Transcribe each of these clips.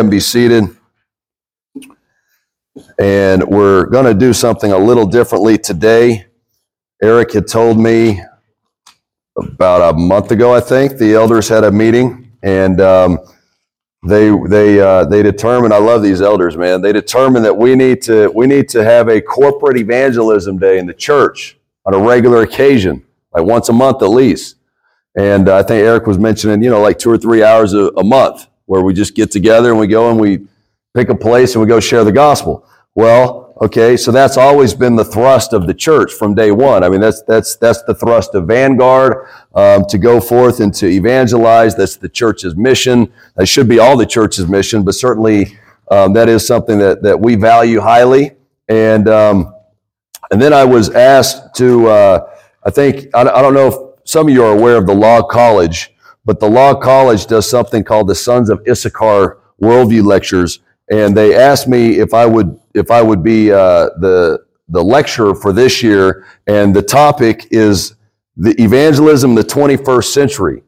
and be seated. And we're going to do something a little differently today. Eric had told me about a month ago, I think, the elders had a meeting and um, they they uh, they determined. I love these elders, man. They determined that we need to we need to have a corporate evangelism day in the church on a regular occasion, like once a month at least. And uh, I think Eric was mentioning, you know, like two or three hours a, a month where we just get together and we go and we pick a place and we go share the gospel. Well, okay, so that's always been the thrust of the church from day one. I mean, that's that's that's the thrust of Vanguard um, to go forth and to evangelize. That's the church's mission. That should be all the church's mission, but certainly um, that is something that that we value highly. And um, and then I was asked to. Uh, I think I, I don't know if some of you are aware of the Law College, but the Law College does something called the Sons of Issachar Worldview Lectures, and they asked me if I would if I would be uh, the the lecturer for this year, and the topic is the evangelism the 21st century.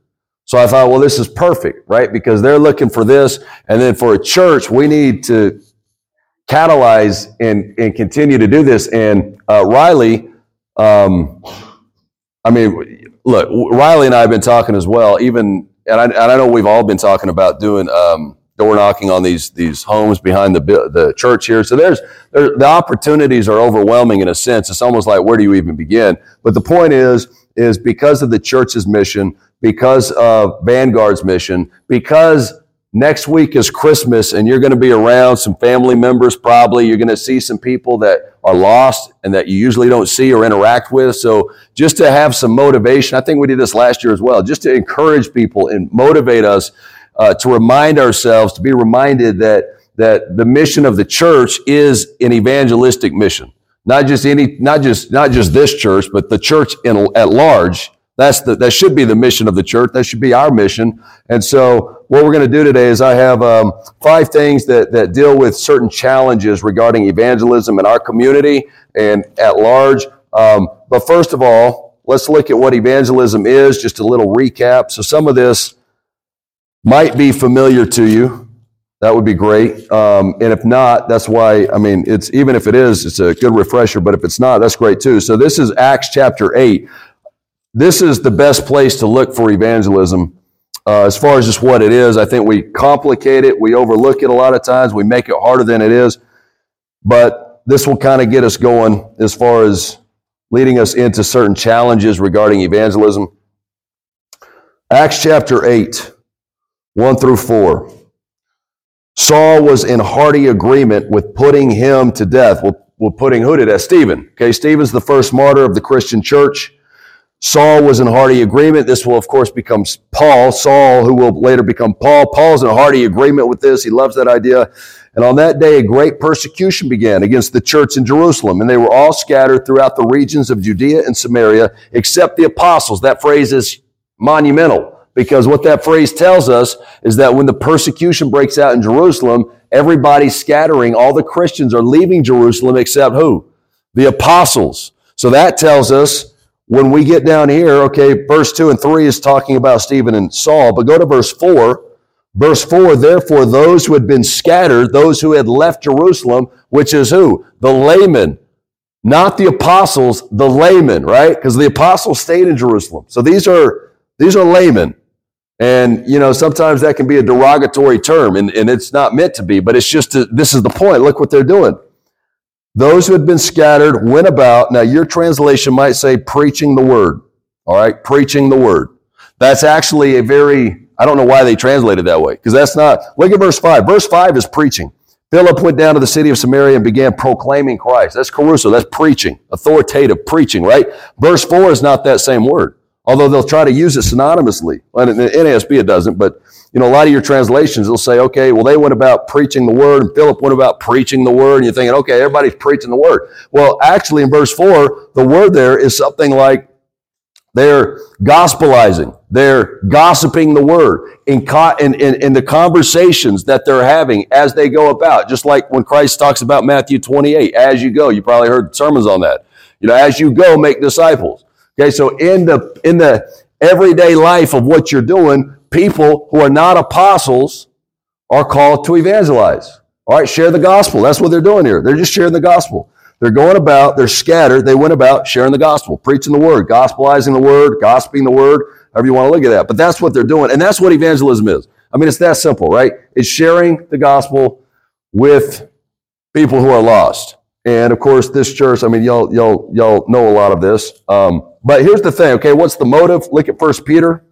So I thought, well, this is perfect, right? Because they're looking for this, and then for a church, we need to catalyze and and continue to do this. And uh, Riley, um, I mean, look, Riley and I have been talking as well. Even and I, and I know we've all been talking about doing. Um, door knocking on these these homes behind the the church here. So there's there, the opportunities are overwhelming in a sense. It's almost like where do you even begin? But the point is is because of the church's mission, because of Vanguard's mission, because next week is Christmas and you're going to be around some family members probably. You're going to see some people that are lost and that you usually don't see or interact with. So just to have some motivation, I think we did this last year as well, just to encourage people and motivate us uh, to remind ourselves, to be reminded that, that the mission of the church is an evangelistic mission. Not just any, not just, not just this church, but the church in, at large. That's the, that should be the mission of the church. That should be our mission. And so what we're going to do today is I have um, five things that, that deal with certain challenges regarding evangelism in our community and at large. Um, but first of all, let's look at what evangelism is, just a little recap. So some of this might be familiar to you, that would be great. Um, and if not, that's why, I mean, it's even if it is, it's a good refresher, but if it's not, that's great too. So this is Acts chapter 8. This is the best place to look for evangelism. Uh, as far as just what it is, I think we complicate it, we overlook it a lot of times, we make it harder than it is. But this will kind of get us going as far as leading us into certain challenges regarding evangelism. Acts chapter 8. 1 through 4. Saul was in hearty agreement with putting him to death. Well, putting who to death? Stephen. Okay, Stephen's the first martyr of the Christian church. Saul was in hearty agreement. This will, of course, become Paul. Saul, who will later become Paul. Paul's in hearty agreement with this. He loves that idea. And on that day, a great persecution began against the church in Jerusalem, and they were all scattered throughout the regions of Judea and Samaria, except the apostles. That phrase is monumental. Because what that phrase tells us is that when the persecution breaks out in Jerusalem, everybody's scattering. All the Christians are leaving Jerusalem except who? The apostles. So that tells us when we get down here, okay, verse 2 and 3 is talking about Stephen and Saul, but go to verse 4. Verse 4, therefore, those who had been scattered, those who had left Jerusalem, which is who? The laymen, not the apostles, the laymen, right? Because the apostles stayed in Jerusalem. So these are, these are laymen. And, you know, sometimes that can be a derogatory term and, and it's not meant to be, but it's just, a, this is the point. Look what they're doing. Those who had been scattered went about. Now, your translation might say preaching the word. All right. Preaching the word. That's actually a very, I don't know why they translated that way because that's not, look at verse five. Verse five is preaching. Philip went down to the city of Samaria and began proclaiming Christ. That's kerusso. That's preaching, authoritative preaching, right? Verse four is not that same word although they'll try to use it synonymously. Well, in the NASB it doesn't, but you know, a lot of your translations they'll say, okay, well, they went about preaching the word, and Philip went about preaching the word, and you're thinking, okay, everybody's preaching the word. Well, actually, in verse four, the word there is something like they're gospelizing, they're gossiping the word in, co- in, in, in the conversations that they're having as they go about. Just like when Christ talks about Matthew 28, as you go, you probably heard sermons on that. You know, as you go, make disciples. Okay, so in the in the everyday life of what you're doing, people who are not apostles are called to evangelize. All right, share the gospel. That's what they're doing here. They're just sharing the gospel. They're going about, they're scattered. They went about sharing the gospel, preaching the word, gospelizing the word, gossiping the word, however you want to look at that. But that's what they're doing. And that's what evangelism is. I mean, it's that simple, right? It's sharing the gospel with people who are lost. And of course, this church, I mean, y'all, y'all, y'all know a lot of this. Um, but here's the thing, okay? What's the motive? Look at First Peter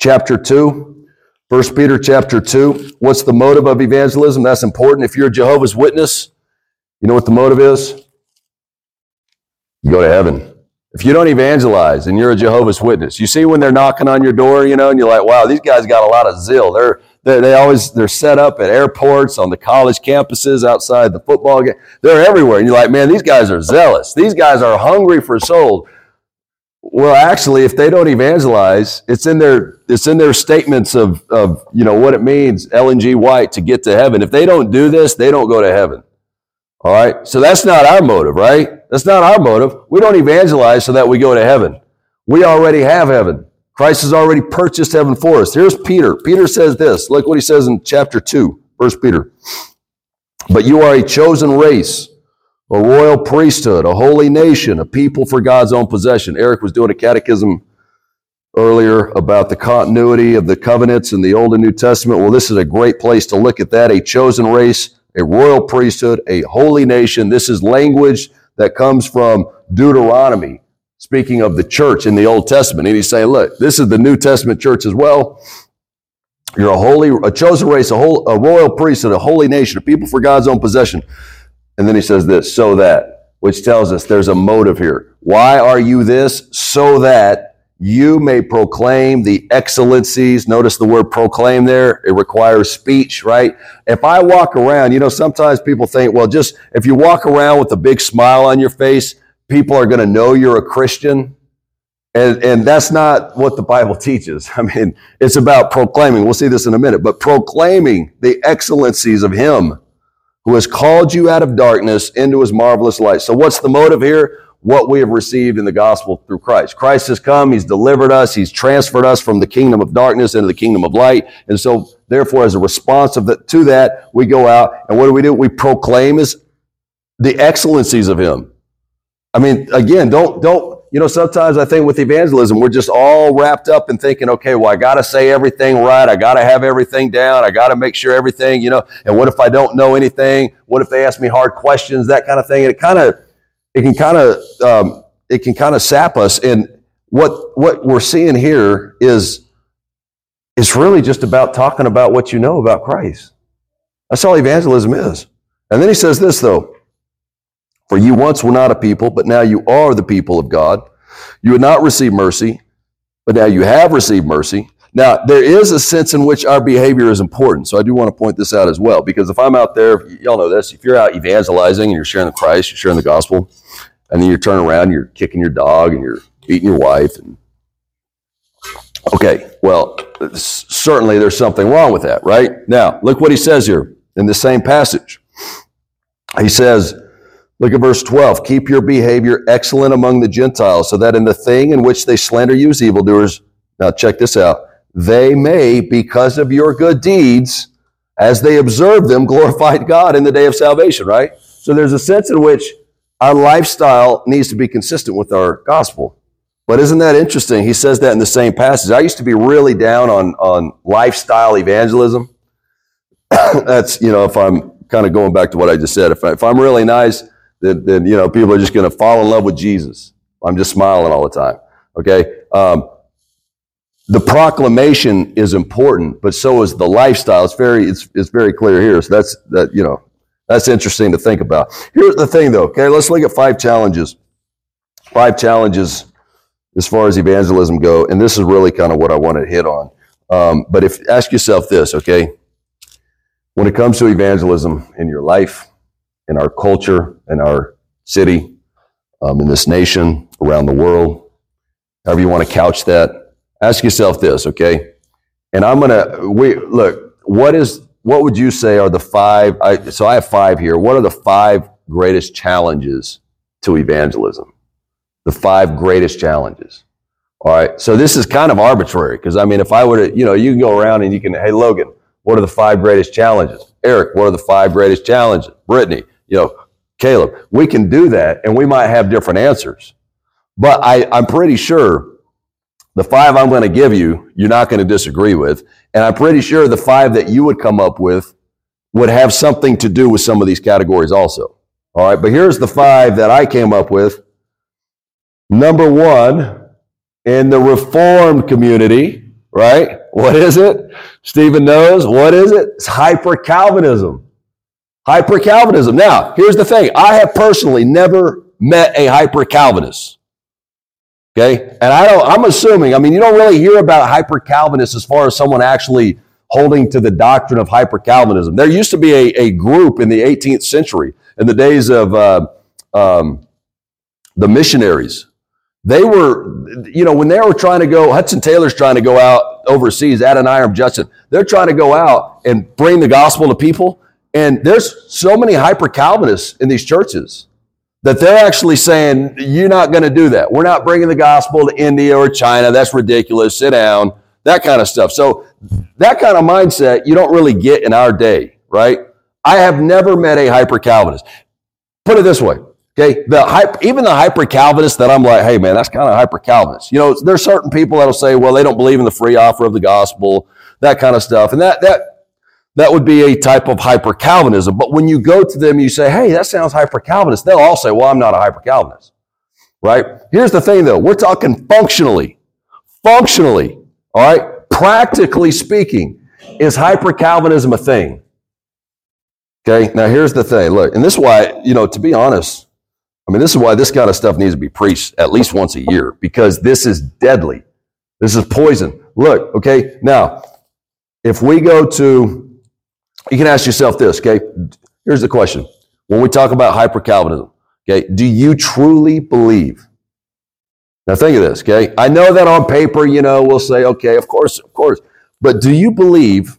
chapter 2. First Peter chapter 2. What's the motive of evangelism? That's important. If you're a Jehovah's Witness, you know what the motive is? You go to heaven. If you don't evangelize and you're a Jehovah's Witness, you see when they're knocking on your door, you know, and you're like, wow, these guys got a lot of zeal. They're, they they always, they're set up at airports, on the college campuses, outside the football game. They're everywhere. And you're like, man, these guys are zealous. These guys are hungry for souls. Well, actually, if they don't evangelize, it's in their it's in their statements of of you know what it means, Ellen G. White, to get to heaven. If they don't do this, they don't go to heaven. All right. So that's not our motive, right? That's not our motive. We don't evangelize so that we go to heaven. We already have heaven. Christ has already purchased heaven for us. Here's Peter. Peter says this. Look what he says in chapter 2, First Peter. But you are a chosen race, a royal priesthood, a holy nation, a people for God's own possession. Eric was doing a catechism earlier about the continuity of the covenants in the Old and New Testament. Well, this is a great place to look at that. A chosen race, a royal priesthood, a holy nation. This is language that comes from Deuteronomy, speaking of the church in the Old Testament. And he's saying, look, this is the New Testament church as well. You're a holy, a chosen race, a, whole, a royal priesthood, a holy nation, a people for God's own possession. And then he says this, so that, which tells us there's a motive here. Why are you this? So that you may proclaim the excellencies. Notice the word proclaim there. It requires speech, right? If I walk around, you know, sometimes people think, well, just if you walk around with a big smile on your face, people are going to know you're a Christian. And, and that's not what the Bible teaches. I mean, it's about proclaiming. We'll see this in a minute, but proclaiming the excellencies of Him who has called you out of darkness into His marvelous light. So what's the motive here? what we have received in the gospel through Christ. Christ has come, He's delivered us, He's transferred us from the kingdom of darkness into the kingdom of light. And so, therefore, as a response of the, to that, we go out and what do we do? We proclaim His, the excellencies of Him. I mean, again, don't, don't, you know, sometimes I think with evangelism, we're just all wrapped up in thinking, okay, well, I got to say everything right. I got to have everything down. I got to make sure everything, you know, and what if I don't know anything? What if they ask me hard questions? That kind of thing. And it kind of, it can kind of um, it can kind of sap us. And what what we're seeing here is it's really just about talking about what you know about Christ. That's all evangelism is. And then he says this though: For you once were not a people, but now you are the people of God. You had not received mercy, but now you have received mercy. Now, there is a sense in which our behavior is important. So I do want to point this out as well, because if I'm out there, y'all know this, if you're out evangelizing and you're sharing the Christ, you're sharing the gospel, and then you turn around, and you're kicking your dog and you're beating your wife. And okay, well, certainly there's something wrong with that, right? Now, look what he says here in the same passage. He says, Look at verse 12. Keep your behavior excellent among the Gentiles, so that in the thing in which they slander you as evildoers, now check this out, they may, because of your good deeds, as they observe them, glorify God in the day of salvation, right? So there's a sense in which our lifestyle needs to be consistent with our gospel. But isn't that interesting? He says that in the same passage. I used to be really down on, on lifestyle evangelism. That's, you know, if I'm kind of going back to what I just said, if, I, if I'm really nice, then, you know, people are just going to fall in love with Jesus. I'm just smiling all the time. Okay. Um, the proclamation is important, but so is the lifestyle. It's very, it's, it's very clear here. So that's, that, you know, that's interesting to think about. Here's the thing, though. Okay, let's look at five challenges. Five challenges as far as evangelism go, and this is really kind of what I want to hit on. Um, but if ask yourself this, okay, when it comes to evangelism in your life, in our culture, in our city, um, in this nation, around the world, however you want to couch that, ask yourself this, okay? And I'm gonna we look. What is what would you say are the five? I, so I have five here. What are the five greatest challenges to evangelism? The five greatest challenges. All right. So this is kind of arbitrary because I mean, if I were to, you know, you can go around and you can, hey, Logan, what are the five greatest challenges? Eric, what are the five greatest challenges? Brittany, you know, Caleb. We can do that and we might have different answers. But I, I'm pretty sure the five I'm going to give you, you're not going to disagree with. And I'm pretty sure the five that you would come up with would have something to do with some of these categories also. All right. But here's the five that I came up with. Number one, in the Reformed community, right? What is it? Stephen knows. What is it? It's hyper Calvinism. Hyper Calvinism. Now, here's the thing I have personally never met a hyper Calvinist. Okay. And I don't, I'm assuming, I mean, you don't really hear about hyper Calvinists as far as someone actually holding to the doctrine of hyper Calvinism. There used to be a, a group in the 18th century, in the days of uh, um, the missionaries. They were, you know, when they were trying to go, Hudson Taylor's trying to go out overseas, Adoniram Judson, they're trying to go out and bring the gospel to people. And there's so many hyper Calvinists in these churches that they're actually saying, You're not going to do that. We're not bringing the gospel to India or China. That's ridiculous. Sit down. That kind of stuff. So, that kind of mindset you don't really get in our day, right? I have never met a hyper Calvinist. Put it this way. Okay, the even the hyper Calvinist that I'm like, hey man, that's kind of hyper Calvinist. You know, there's certain people that'll say, well, they don't believe in the free offer of the gospel, that kind of stuff, and that that that would be a type of hyper Calvinism. But when you go to them, you say, hey, that sounds hyper Calvinist, they'll all say, well, I'm not a hyper Calvinist. Right? Here's the thing though, we're talking functionally. Functionally, all right? Practically speaking, is hyper Calvinism a thing? Okay, now here's the thing. Look, and this is why, you know, to be honest, I mean, this is why this kind of stuff needs to be preached at least once a year because this is deadly. This is poison. Look, okay, now, if we go to you can ask yourself this, okay? Here's the question. When we talk about hyper Calvinism, okay, do you truly believe? Now think of this, okay? I know that on paper, you know, we'll say, okay, of course, of course. But do you believe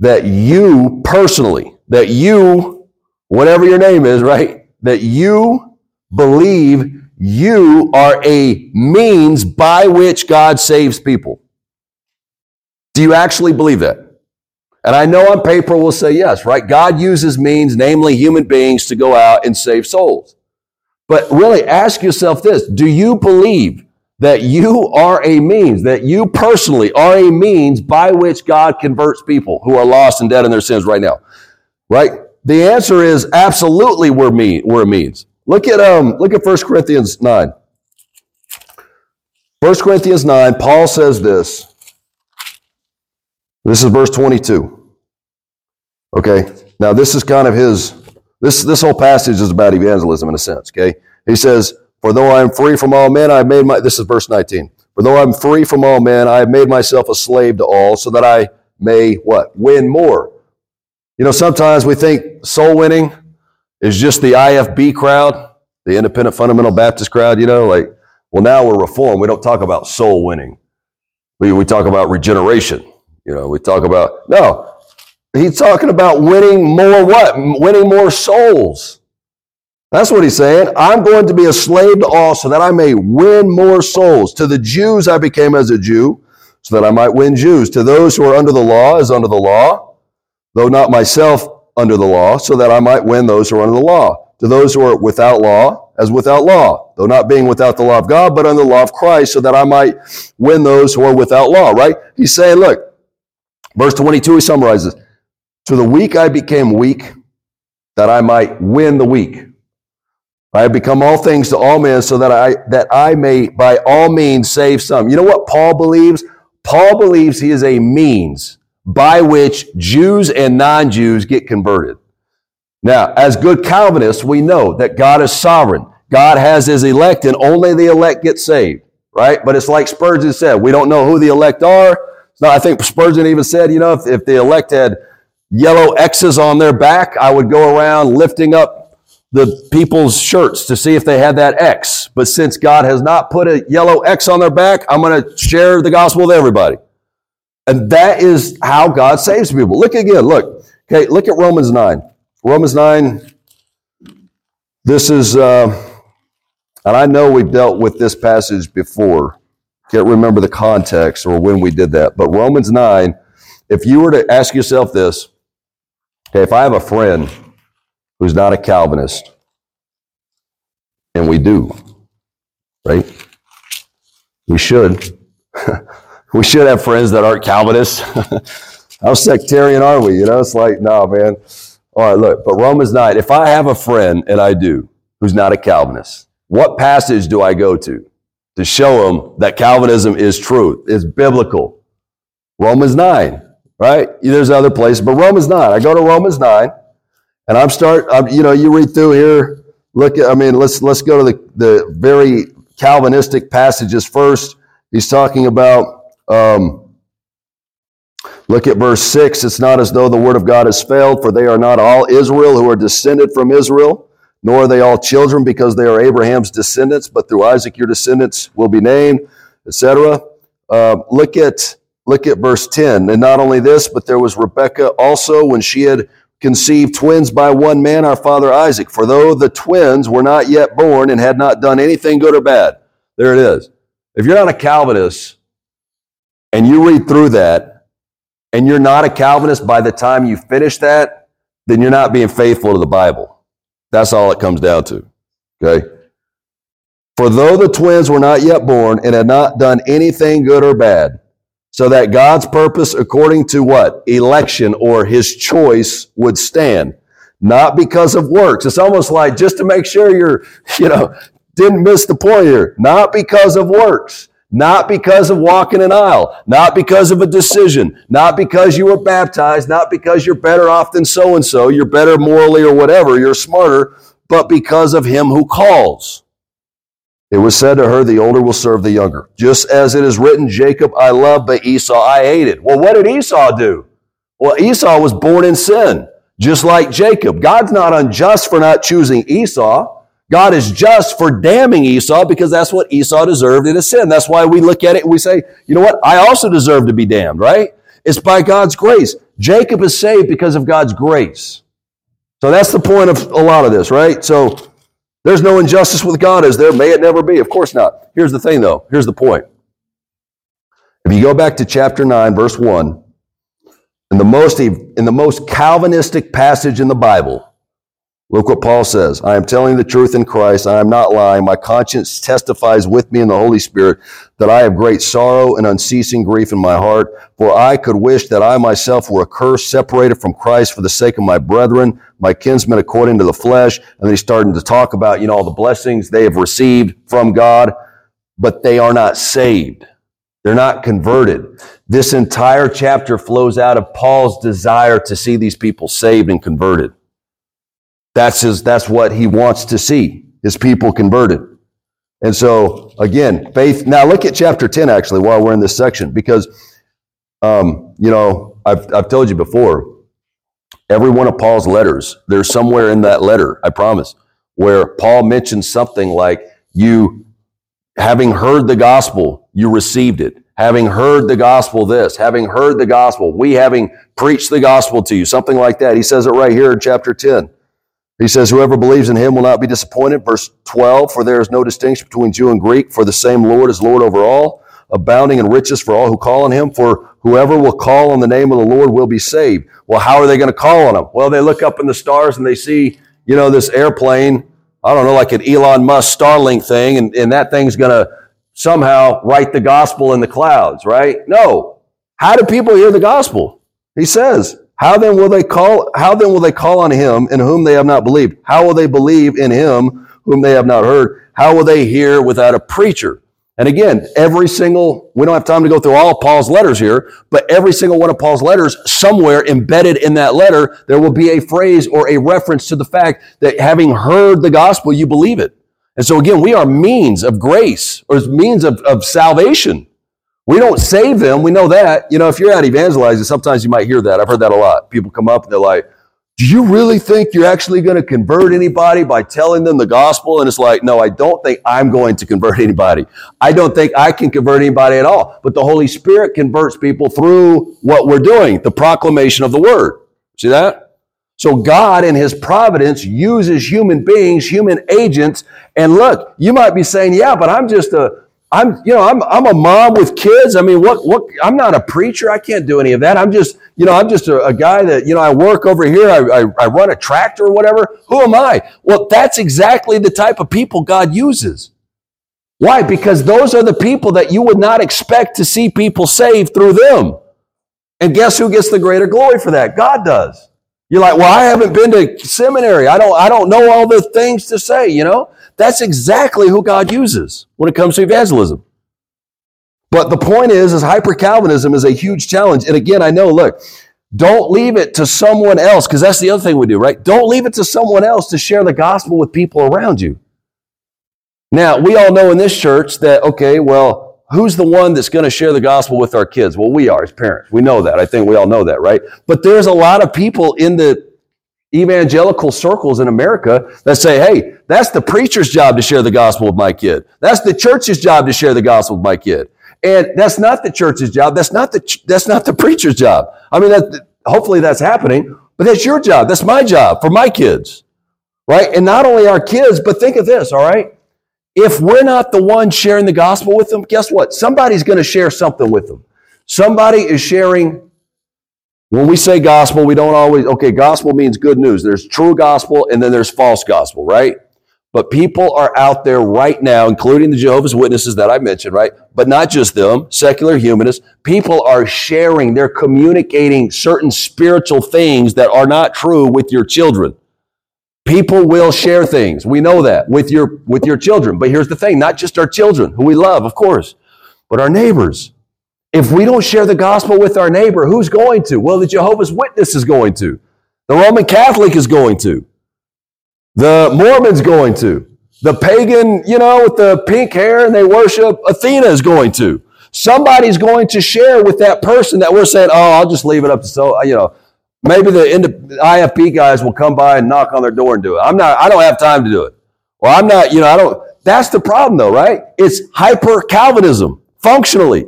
that you personally, that you, whatever your name is, right? That you believe you are a means by which God saves people? Do you actually believe that? And I know on paper we'll say yes, right? God uses means, namely human beings, to go out and save souls. But really ask yourself this do you believe that you are a means, that you personally are a means by which God converts people who are lost and dead in their sins right now? Right? The answer is absolutely we're, mean, we're a means. Look at, um, look at 1 Corinthians 9. 1 Corinthians 9, Paul says this. This is verse 22. Okay. Now, this is kind of his, this, this whole passage is about evangelism in a sense. Okay. He says, For though I am free from all men, I have made my, this is verse 19. For though I'm free from all men, I have made myself a slave to all so that I may what? Win more. You know, sometimes we think soul winning is just the IFB crowd, the independent fundamental Baptist crowd, you know, like, well, now we're reformed. We don't talk about soul winning. We, we talk about regeneration. You know, we talk about, no, he's talking about winning more what? Winning more souls. That's what he's saying. I'm going to be a slave to all so that I may win more souls. To the Jews I became as a Jew so that I might win Jews. To those who are under the law as under the law, though not myself under the law, so that I might win those who are under the law. To those who are without law as without law, though not being without the law of God, but under the law of Christ, so that I might win those who are without law, right? He's saying, look, Verse 22, he summarizes To the weak I became weak, that I might win the weak. I have become all things to all men so that I, that I may by all means save some. You know what Paul believes? Paul believes he is a means by which Jews and non Jews get converted. Now, as good Calvinists, we know that God is sovereign. God has his elect, and only the elect get saved, right? But it's like Spurgeon said we don't know who the elect are, so I think Spurgeon even said, you know, if, if the elect had yellow X's on their back, I would go around lifting up the people's shirts to see if they had that X. But since God has not put a yellow X on their back, I'm going to share the gospel with everybody. And that is how God saves people. Look again, look. Okay, look at Romans 9. Romans 9, this is, uh, and I know we've dealt with this passage before. Can't remember the context or when we did that. But Romans 9, if you were to ask yourself this, okay, if I have a friend who's not a Calvinist, and we do, right? We should. we should have friends that aren't Calvinists. How sectarian are we? You know, it's like, no, man. All right, look, but Romans 9, if I have a friend, and I do, who's not a Calvinist, what passage do I go to to show them that Calvinism is truth, is biblical? Romans 9, right? There's other places, but Romans 9. I go to Romans 9, and I'm start, I'm, you know, you read through here, look at, I mean, let's, let's go to the, the very Calvinistic passages first. He's talking about, um, Look at verse 6. It's not as though the word of God has failed, for they are not all Israel who are descended from Israel, nor are they all children because they are Abraham's descendants, but through Isaac your descendants will be named, etc. Uh, look at look at verse 10. And not only this, but there was Rebekah also when she had conceived twins by one man, our father Isaac. For though the twins were not yet born and had not done anything good or bad, there it is. If you're not a Calvinist and you read through that and you're not a Calvinist by the time you finish that, then you're not being faithful to the Bible. That's all it comes down to. Okay? For though the twins were not yet born and had not done anything good or bad, so that God's purpose according to what? Election or his choice would stand. Not because of works. It's almost like just to make sure you're, you know, didn't miss the point here. Not because of works. Not because of walking an aisle. Not because of a decision. Not because you were baptized. Not because you're better off than so and so. You're better morally or whatever. You're smarter. But because of him who calls. It was said to her, The older will serve the younger. Just as it is written, Jacob I love, but Esau I hated. Well, what did Esau do? Well, Esau was born in sin, just like Jacob. God's not unjust for not choosing Esau. God is just for damning Esau because that's what Esau deserved in his sin. That's why we look at it and we say, you know what? I also deserve to be damned, right? It's by God's grace. Jacob is saved because of God's grace. So that's the point of a lot of this, right? So there's no injustice with God, is there? May it never be. Of course not. Here's the thing, though. Here's the point. If you go back to chapter 9, verse 1, in the most, in the most Calvinistic passage in the Bible, look what Paul says. I am telling the truth in Christ. I am not lying. My conscience testifies with me in the Holy Spirit that I have great sorrow and unceasing grief in my heart. For I could wish that I myself were accursed, separated from Christ for the sake of my brethren, my kinsmen according to the flesh. And then he's starting to talk about, you know, all the blessings they have received from God, but they are not saved. They're not converted. This entire chapter flows out of Paul's desire to see these people saved and converted. That's his, that's what he wants to see, his people converted. And so, again, faith. Now, look at chapter 10, actually, while we're in this section, because, um, you know, I've, I've told you before, every one of Paul's letters, there's somewhere in that letter, I promise, where Paul mentions something like, you, having heard the gospel, you received it. Having heard the gospel, this, having heard the gospel, we having preached the gospel to you, something like that. He says it right here in chapter 10. He says, Whoever believes in him will not be disappointed. Verse 12, for there is no distinction between Jew and Greek, for the same Lord is Lord over all, abounding in riches for all who call on him. For whoever will call on the name of the Lord will be saved. Well, how are they going to call on him? Well, they look up in the stars and they see, you know, this airplane, I don't know, like an Elon Musk Starlink thing, and, and that thing's going to somehow write the gospel in the clouds, right? No. How do people hear the gospel? He says, how then will they call, how then will they call on him in whom they have not believed? How will they believe in him whom they have not heard? How will they hear without a preacher? And again, every single, we don't have time to go through all Paul's letters here, but every single one of Paul's letters, somewhere embedded in that letter, there will be a phrase or a reference to the fact that having heard the gospel, you believe it. And so again, we are means of grace or means of, of salvation. We don't save them. We know that. You know, if you're out evangelizing, sometimes you might hear that. I've heard that a lot. People come up and they're like, do you really think you're actually going to convert anybody by telling them the gospel? And it's like, no, I don't think I'm going to convert anybody. I don't think I can convert anybody at all. But the Holy Spirit converts people through what we're doing, the proclamation of the word. See that? So God in his providence uses human beings, human agents. And look, you might be saying, yeah, but I'm just a, I'm, you know, I'm, I'm a mom with kids. I mean, what, what, I'm not a preacher. I can't do any of that. I'm just, you know, I'm just a, a guy that, you know, I work over here. I, I, I run a tractor or whatever. Who am I? Well, that's exactly the type of people God uses. Why? Because those are the people that you would not expect to see people saved through them. And guess who gets the greater glory for that? God does. You're like, well, I haven't been to seminary. I don't, I don't know all the things to say, you know? That's exactly who God uses when it comes to evangelism. But the point is, is hyper Calvinism is a huge challenge. And again, I know, look, don't leave it to someone else, because that's the other thing we do, right? Don't leave it to someone else to share the gospel with people around you. Now, we all know in this church that, okay, well, who's the one that's going to share the gospel with our kids? Well, we are as parents. We know that. I think we all know that, right? But there's a lot of people in the evangelical circles in America that say, hey, that's the preacher's job to share the gospel with my kid. That's the church's job to share the gospel with my kid. And that's not the church's job. That's not the, that's not the preacher's job. I mean, that, hopefully that's happening, but that's your job. That's my job for my kids, right? And not only our kids, but think of this, all right? If we're not the one sharing the gospel with them, guess what? Somebody's going to share something with them. Somebody is sharing when we say gospel, we don't always, okay, gospel means good news. There's true gospel and then there's false gospel, right? But people are out there right now, including the Jehovah's Witnesses that I mentioned, right? But not just them, secular humanists. People are sharing, they're communicating certain spiritual things that are not true with your children. People will share things. We know that with your, with your children. But here's the thing, not just our children, who we love, of course, but our neighbors. If we don't share the gospel with our neighbor, who's going to? Well, the Jehovah's Witness is going to. The Roman Catholic is going to. The Mormon's going to. The pagan, you know, with the pink hair and they worship Athena is going to. Somebody's going to share with that person that we're saying, oh, I'll just leave it up to so, you know, maybe the IFB guys will come by and knock on their door and do it. I'm not, I don't have time to do it. Well, I'm not, you know, I don't, that's the problem though, right? It's hyper Calvinism functionally.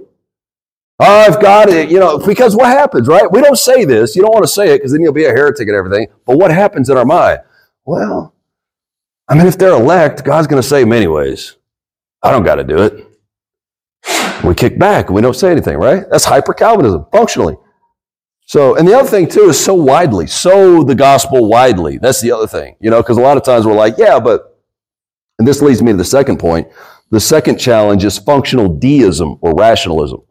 Oh, I've got it. You know, because what happens, right? We don't say this. You don't want to say it because then you'll be a heretic and everything. But what happens in our mind? Well, I mean, if they're elect, God's going to save them anyways. I don't got to do it. We kick back and we don't say anything, right? That's hyper Calvinism, functionally. So, and the other thing too is so widely, so the gospel widely. That's the other thing, you know, because a lot of times we're like, yeah, but, and this leads me to the second point. The second challenge is functional deism or rationalism.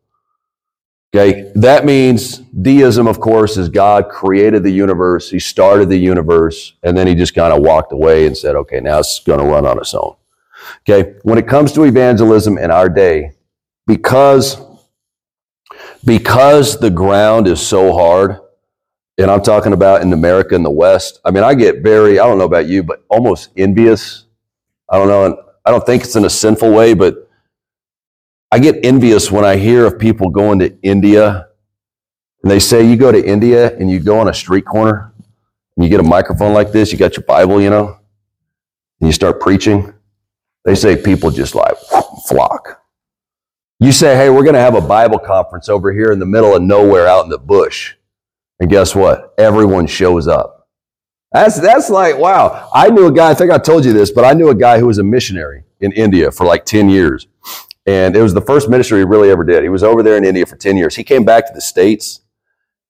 Okay, that means deism, of course, is God created the universe, He started the universe, and then He just kind of walked away and said, okay, now it's going to run on its own. Okay, when it comes to evangelism in our day, because, because the ground is so hard, and I'm talking about in America and the West, I mean, I get very, I don't know about you, but almost envious. I don't know, I don't think it's in a sinful way, but I get envious when I hear of people going to India and they say you go to India and you go on a street corner and you get a microphone like this, you got your Bible, you know, and you start preaching. They say people just like flock. You say, hey, we're going to have a Bible conference over here in the middle of nowhere out in the bush. And guess what? Everyone shows up. That's, that's like, wow. I knew a guy, I think I told you this, but I knew a guy who was a missionary in India for like 10 years. And it was the first ministry he really ever did. He was over there in India for 10 years. He came back to the States,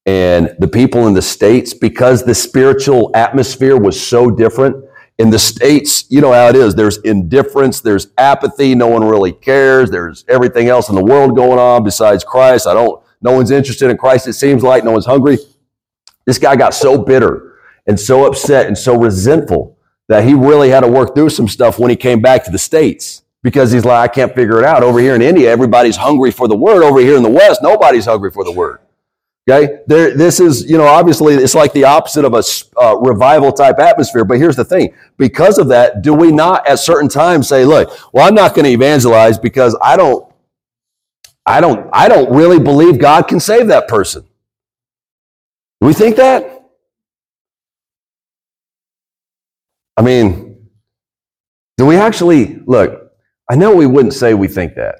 and the people in the States, because the spiritual atmosphere was so different, in the States, you know how it is. There's indifference, there's apathy, no one really cares, there's everything else in the world going on besides Christ. I don't, no one's interested in Christ, it seems like, no one's hungry. This guy got so bitter and so upset and so resentful that he really had to work through some stuff when he came back to the States because he's like, I can't figure it out. Over here in India, everybody's hungry for the word. Over here in the West, nobody's hungry for the word. Okay, there, this is, you know, obviously it's like the opposite of a uh, revival type atmosphere. But here's the thing: because of that, do we not at certain times say, "Look, well, I'm not going to evangelize because I don't, I don't, I don't really believe God can save that person." Do we think that? I mean, do we actually look? I know we wouldn't say we think that.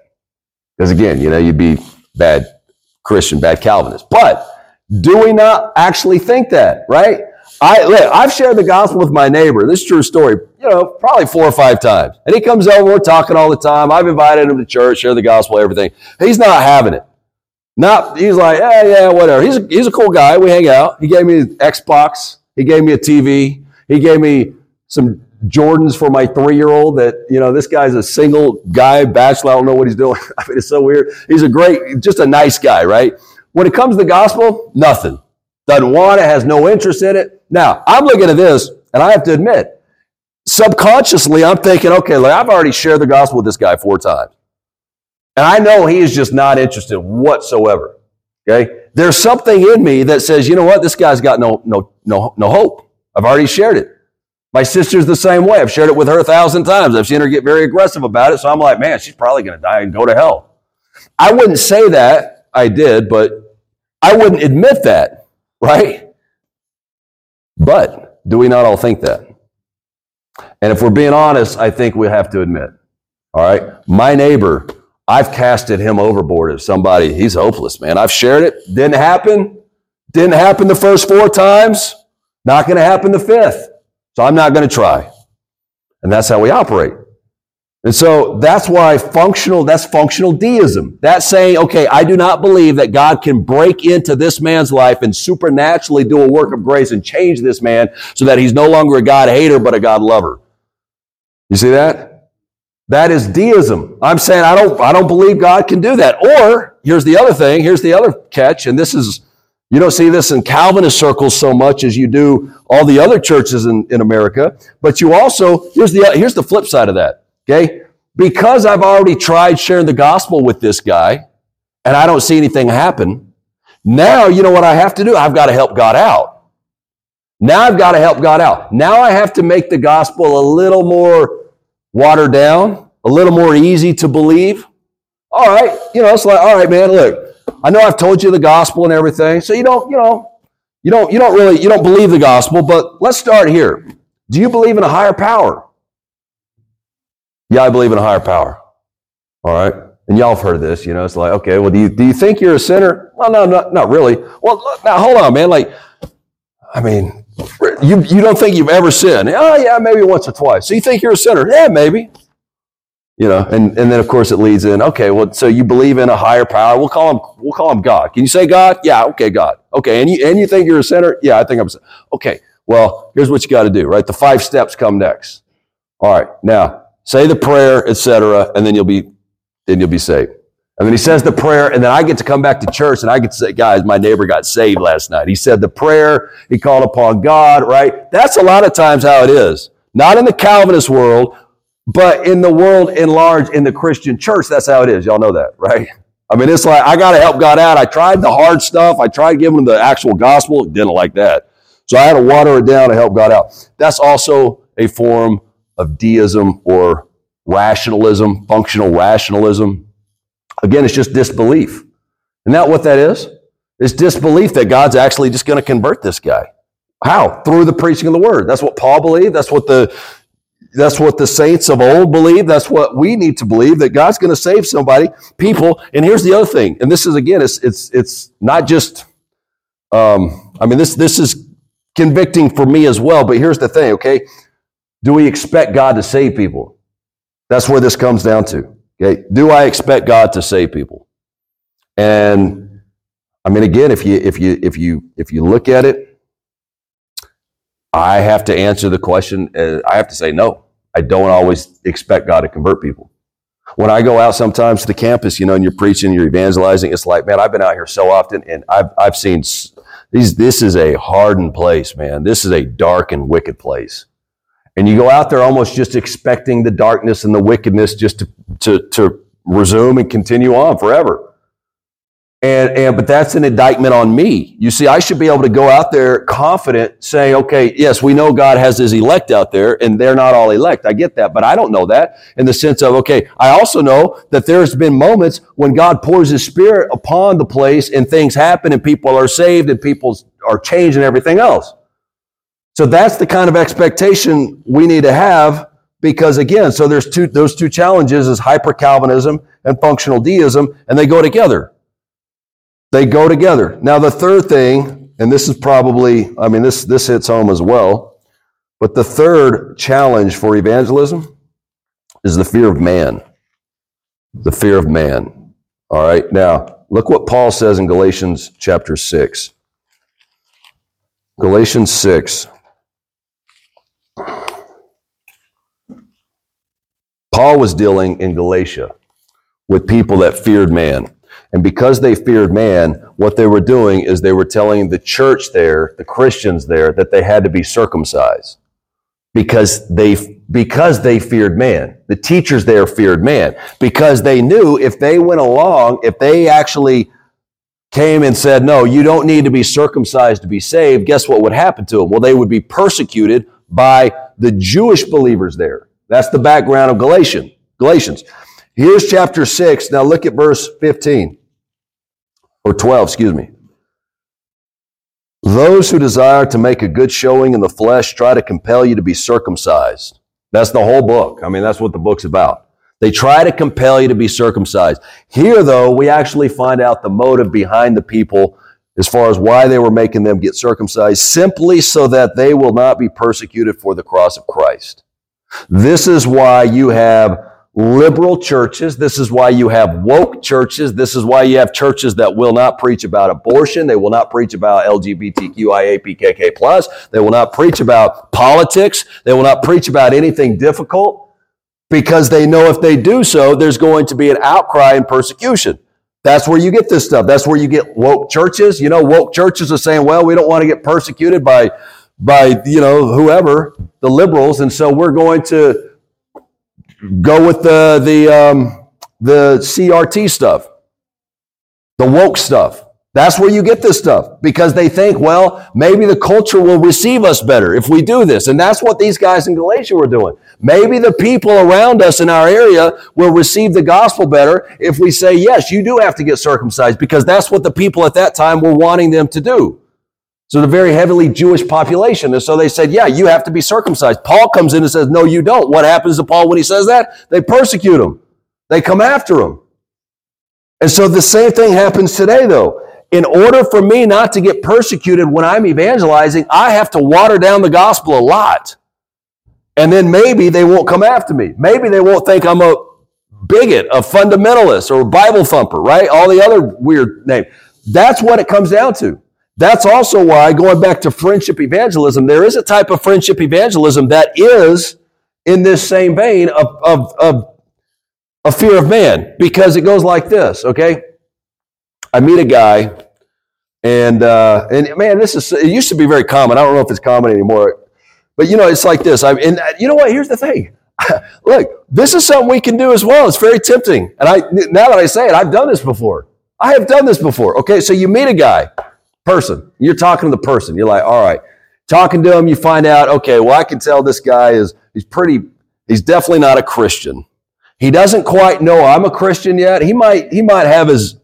Because again, you know, you'd be bad Christian, bad Calvinist. But do we not actually think that, right? I, look, I've shared the gospel with my neighbor. This is true story, you know, probably four or five times. And he comes over, we're talking all the time. I've invited him to church, share the gospel, everything. He's not having it. Not, he's like, yeah, yeah, whatever. He's a, he's a cool guy. We hang out. He gave me an Xbox. He gave me a TV. He gave me some Jordans for my three year old that, you know, this guy's a single guy, bachelor. I don't know what he's doing. I mean, it's so weird. He's a great, just a nice guy, right? When it comes to the gospel, nothing. Doesn't want it, has no interest in it. Now, I'm looking at this, and I have to admit, subconsciously, I'm thinking, okay, I've already shared the gospel with this guy four times. And I know he is just not interested whatsoever. Okay? There's something in me that says, you know what, this guy's got no, no, no, no hope. I've already shared it. My sister's the same way. I've shared it with her a thousand times. I've seen her get very aggressive about it. So I'm like, man, she's probably going to die and go to hell. I wouldn't say that. I did, but I wouldn't admit that, right? But do we not all think that? And if we're being honest, I think we have to admit, all right, my neighbor I've casted him overboard as somebody, he's hopeless, man. I've shared it. Didn't happen. Didn't happen the first four times. Not going to happen the fifth. So I'm not going to try. And that's how we operate. And so that's why functional, that's functional deism. That's saying, okay, I do not believe that God can break into this man's life and supernaturally do a work of grace and change this man so that he's no longer a God hater, but a God lover. You see that? That is deism. I'm saying I don't, I don't believe God can do that. Or here's the other thing. Here's the other catch. And this is, you don't see this in Calvinist circles so much as you do all the other churches in, in America. But you also, here's the, here's the flip side of that. Okay. Because I've already tried sharing the gospel with this guy and I don't see anything happen. Now, you know what I have to do? I've got to help God out. Now I've got to help God out. Now I have to make the gospel a little more watered down, a little more easy to believe. All right, you know, it's like, all right, man, look, I know I've told you the gospel and everything, so you don't, you know, you don't, you don't really, you don't believe the gospel, but let's start here. Do you believe in a higher power? Yeah, I believe in a higher power. All right. And y'all have heard this, you know, it's like, okay, well, do you, do you think you're a sinner? Well, no, not, not really. Well, now hold on, man. Like, I mean, you, you don't think you've ever sinned. Oh, yeah, maybe once or twice. So you think you're a sinner? Yeah, maybe. You know, and, and then of course it leads in, okay, well, so you believe in a higher power. We'll call him, we'll call him God. Can you say God? Yeah, okay, God. Okay, and you, and you think you're a sinner? Yeah, I think I'm a sinner. Okay, well, here's what you got to do, right? The five steps come next. All right, now, say the prayer, etc., and then you'll be, then you'll be saved. And then he says the prayer, and then I get to come back to church and I get to say, guys, my neighbor got saved last night. He said the prayer, he called upon God, right? That's a lot of times how it is. Not in the Calvinist world, but in the world in large, in the Christian church, that's how it is. Y'all know that, right? I mean, it's like, I got to help God out. I tried the hard stuff. I tried giving him the actual gospel. Didn't like that. So I had to water it down to help God out. That's also a form of deism or rationalism, functional rationalism. Again, it's just disbelief. Isn't that what that is? It's disbelief that God's actually just going to convert this guy. How? Through the preaching of the word. That's what Paul believed. That's what the that's what the saints of old believe. That's what we need to believe that God's going to save somebody, people. And here's the other thing. And this is again, it's it's it's not just. Um, I mean, this this is convicting for me as well. But here's the thing. Okay, do we expect God to save people? That's where this comes down to. Okay, do I expect God to save people? And I mean, again, if you if you if you if you look at it, I have to answer the question. Uh, I have to say no. I don't always expect God to convert people. When I go out sometimes to the campus, you know, and you're preaching, you're evangelizing, it's like, man, I've been out here so often, and I've I've seen these. This is a hardened place, man. This is a dark and wicked place. And you go out there almost just expecting the darkness and the wickedness just to, to, to resume and continue on forever. And, and, but that's an indictment on me. You see, I should be able to go out there confident, saying, okay, yes, we know God has his elect out there, and they're not all elect. I get that, but I don't know that in the sense of, okay, I also know that there's been moments when God pours his spirit upon the place and things happen and people are saved and people are changed and everything else. So that's the kind of expectation we need to have because again, so there's two, those two challenges is hyper Calvinism and functional deism, and they go together. They go together. Now, the third thing and this is probably, I mean, this, this hits home as well, but the third challenge for evangelism is the fear of man. The fear of man. All right, now look what Paul says in Galatians chapter 6. Galatians 6. Paul was dealing in Galatia with people that feared man. And because they feared man, what they were doing is they were telling the church there, the Christians there, that they had to be circumcised because they because they feared man. The teachers there feared man because they knew if they went along, if they actually came and said, "No, you don't need to be circumcised to be saved," guess what would happen to them? Well, they would be persecuted by the Jewish believers there. That's the background of Galatians. Galatians. Here's chapter 6. Now look at verse 15 or 12, excuse me. Those who desire to make a good showing in the flesh try to compel you to be circumcised. That's the whole book. I mean, that's what the book's about. They try to compel you to be circumcised. Here, though, we actually find out the motive behind the people as far as why they were making them get circumcised, simply so that they will not be persecuted for the cross of Christ. This is why you have liberal churches. This is why you have woke churches. This is why you have churches that will not preach about abortion. They will not preach about LGBTQIA, PKK plus. They will not preach about politics. They will not preach about anything difficult because they know if they do so, there's going to be an outcry and persecution. That's where you get this stuff. That's where you get woke churches. You know, woke churches are saying, well, we don't want to get persecuted by by you know whoever the liberals, and so we're going to go with the the um, the CRT stuff, the woke stuff. That's where you get this stuff because they think, well, maybe the culture will receive us better if we do this. And that's what these guys in Galatia were doing. Maybe the people around us in our area will receive the gospel better if we say, yes, you do have to get circumcised because that's what the people at that time were wanting them to do. So the very heavily Jewish population. And so they said, yeah, you have to be circumcised. Paul comes in and says, no, you don't. What happens to Paul when he says that? They persecute him. They come after him. And so the same thing happens today though. In order for me not to get persecuted when I'm evangelizing, I have to water down the gospel a lot. And then maybe they won't come after me. Maybe they won't think I'm a bigot, a fundamentalist, or a Bible thumper, right? All the other weird names. That's what it comes down to. That's also why, going back to friendship evangelism, there is a type of friendship evangelism that is in this same vein of, of, of a fear of man, because it goes like this, okay? I meet a guy, and, uh, and man, this is, it used to be very common. I don't know if it's common anymore, but you know, it's like this. I, and uh, you know what? Here's the thing. Look, this is something we can do as well. It's very tempting. And I, now that I say it, I've done this before. I have done this before. Okay, so you meet a guy person. You're talking to the person. You're like, all right. Talking to him, you find out, okay, well, I can tell this guy is, he's pretty, he's definitely not a Christian. He doesn't quite know I'm a Christian yet. He might, he might have his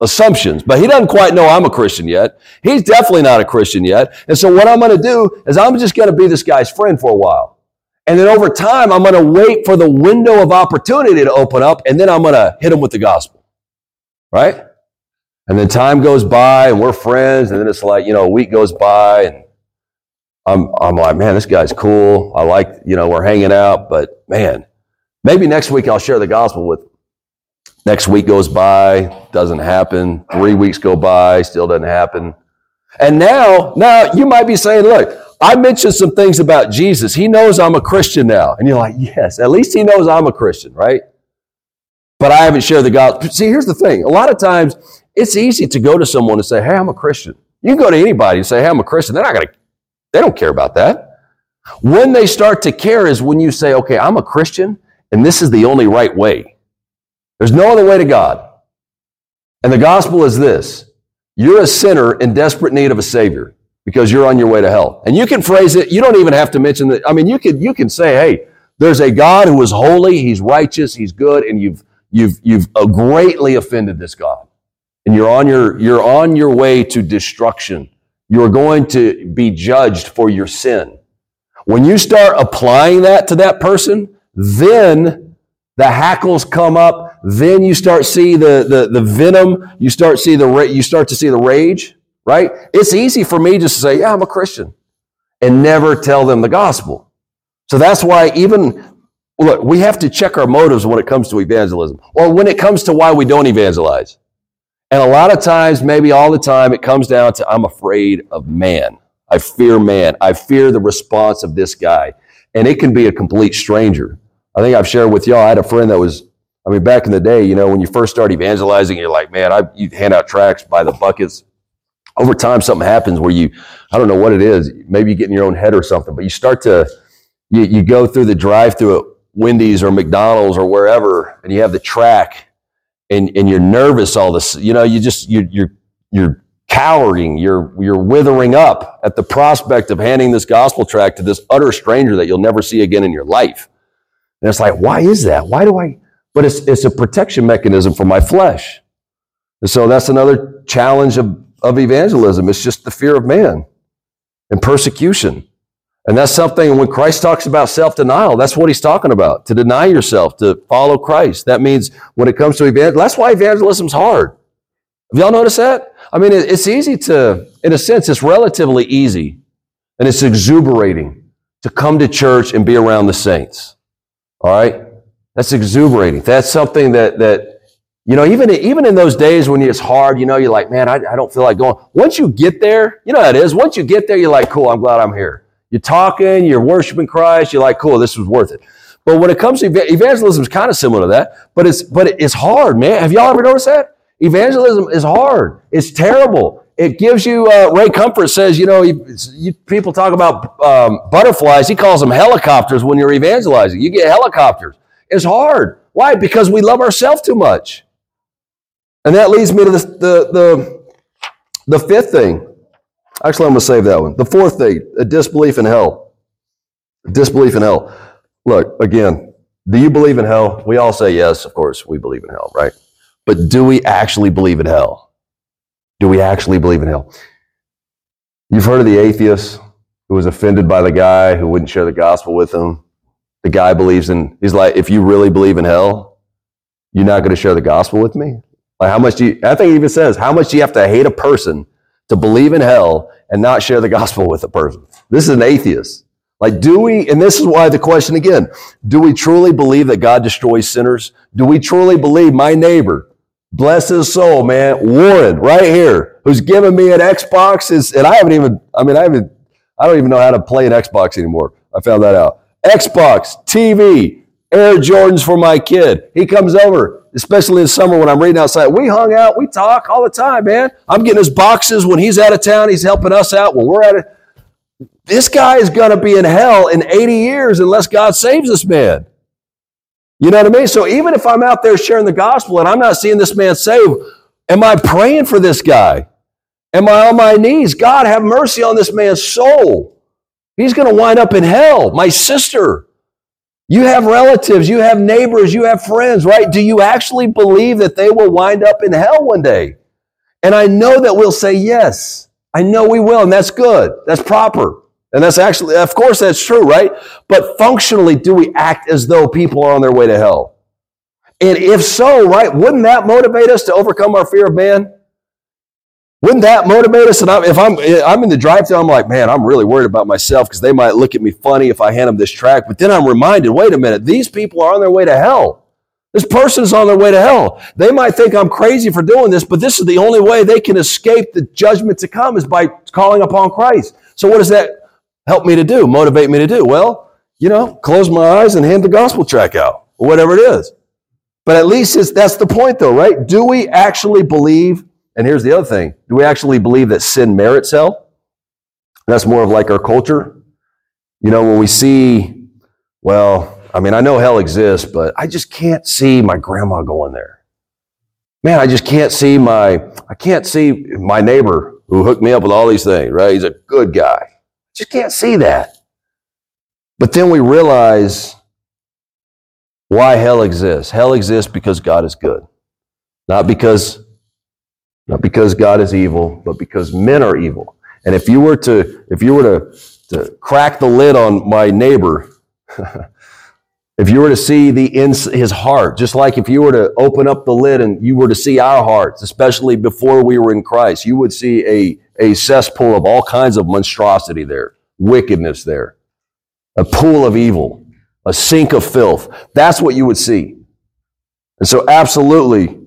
assumptions, but he doesn't quite know I'm a Christian yet. He's definitely not a Christian yet. And so what I'm going to do is I'm just going to be this guy's friend for a while. And then over time, I'm going to wait for the window of opportunity to open up, and then I'm going to hit him with the gospel. Right? And then time goes by and we're friends. And then it's like, you know, a week goes by and I'm, I'm like, man, this guy's cool. I like, you know, we're hanging out, but man, maybe next week I'll share the gospel with him. Next week goes by, doesn't happen. Three weeks go by, still doesn't happen. And now, now you might be saying, look, I mentioned some things about Jesus. He knows I'm a Christian now. And you're like, yes, at least he knows I'm a Christian, right? But I haven't shared the gospel. See, here's the thing. A lot of times it's easy to go to someone and say, Hey, I'm a Christian. You can go to anybody and say, Hey, I'm a Christian. They're not going to, they don't care about that. When they start to care is when you say, Okay, I'm a Christian and this is the only right way. There's no other way to God. And the gospel is this you're a sinner in desperate need of a Savior because you're on your way to hell. And you can phrase it, you don't even have to mention that. I mean, you can, you can say, Hey, there's a God who is holy, He's righteous, He's good, and you've, you've, you've uh, greatly offended this God and you're on your, you're on your way to destruction. You're going to be judged for your sin. When you start applying that to that person, then the hackles come up. Then you start see the, the, the venom. You start see the, you start to see the rage. right? It's easy for me just to say, yeah, I'm a Christian and never tell them the gospel. So that's why even, look, we have to check our motives when it comes to evangelism or when it comes to why we don't evangelize. And a lot of times, maybe all the time, it comes down to I'm afraid of man. I fear man. I fear the response of this guy. And it can be a complete stranger. I think I've shared with y'all, I had a friend that was, I mean, back in the day, you know, when you first start evangelizing, you're like, man, I, you hand out tracts by the buckets. Over time, something happens where you, I don't know what it is, maybe you get in your own head or something, but you start to, you, you go through the drive through at Wendy's or McDonald's or wherever, and you have the track and, and you're nervous all this, you know, you just, you, you're, you're cowering, you're, you're withering up at the prospect of handing this gospel tract to this utter stranger that you'll never see again in your life. And it's like, why is that? Why do I? But it's, it's a protection mechanism for my flesh. And so that's another challenge of, of evangelism. It's just the fear of man and persecution. And that's something when Christ talks about self denial, that's what he's talking about to deny yourself, to follow Christ. That means when it comes to evangelism, that's why evangelism's hard. Have y'all noticed that? I mean, it's easy to, in a sense, it's relatively easy and it's exuberating to come to church and be around the saints. All right? That's exuberating. That's something that, that you know, even, even in those days when it's hard, you know, you're like, man, I, I don't feel like going. Once you get there, you know how it is. Once you get there, you're like, cool, I'm glad I'm here. You're talking, you're worshiping Christ, you're like, cool, this was worth it. But when it comes to evangelism, it's kind of similar to that, but it's but it's hard, man. Have y'all ever noticed that? Evangelism is hard. It's terrible. It gives you, uh, Ray Comfort says, you know, you, you, people talk about um, butterflies. He calls them helicopters when you're evangelizing. You get helicopters. It's hard. Why? Because we love ourselves too much. And that leads me to the, the, the, the fifth thing. Actually, I'm going to save that one. The fourth thing, a disbelief in hell. Disbelief in hell. Look, again, do you believe in hell? We all say yes, of course, we believe in hell, right? But do we actually believe in hell? Do we actually believe in hell? You've heard of the atheist who was offended by the guy who wouldn't share the gospel with him. The guy believes in, he's like, if you really believe in hell, you're not going to share the gospel with me? Like, how much do you, I think he even says, how much do you have to hate a person to believe in hell and not share the gospel with a person? This is an atheist. Like, do we, and this is why the question again, do we truly believe that God destroys sinners? Do we truly believe my neighbor Bless his soul, man. Warren, right here, who's giving me an Xbox is, and I haven't even, I mean, I haven't, I don't even know how to play an Xbox anymore. I found that out. Xbox, TV, Air Jordans for my kid. He comes over, especially in summer when I'm reading outside. We hung out, we talk all the time, man. I'm getting his boxes when he's out of town. He's helping us out when we're out of. This guy is going to be in hell in 80 years unless God saves this man. You know what I mean? So even if I'm out there sharing the gospel and I'm not seeing this man saved, am I praying for this guy? Am I on my knees? God, have mercy on this man's soul. He's going to wind up in hell. My sister, you have relatives, you have neighbors, you have friends, right? Do you actually believe that they will wind up in hell one day? And I know that we'll say yes. I know we will, and that's good. That's proper. And that's actually, of course, that's true, right? But functionally, do we act as though people are on their way to hell? And if so, right, wouldn't that motivate us to overcome our fear of man? Wouldn't that motivate us? And I'm, if I'm, eh, I'm in the drive-thru, I'm like, man, I'm really worried about myself because they might look at me funny if I hand them this track. But then I'm reminded, wait a minute, these people are on their way to hell. This person is on their way to hell. They might think I'm crazy for doing this, but this is the only way they can escape the judgment to come is by calling upon Christ. So what does that help me to do, motivate me to do? Well, you know, close my eyes and hand the gospel track out, or whatever it is. But at least it's, that's the point, though, right? Do we actually believe? And here's the other thing do we actually believe that sin merits hell? That's more of like our culture. You know, when we see, well, I mean, I know hell exists, but I just can't see my grandma going there. Man, I just can't see my, I can't see my neighbor who hooked me up with all these things, right? He's a good guy. Just can't see that. But then we realize why hell exists. Hell exists because God is good. Not because not because God is evil, but because men are evil. And if you were to if you were to, to crack the lid on my neighbor, if you were to see the ins, his heart, just like if you were to open up the lid and you were to see our hearts, especially before we were in Christ, you would see a a cesspool of all kinds of monstrosity there, wickedness there, a pool of evil, a sink of filth. That's what you would see. And so, absolutely,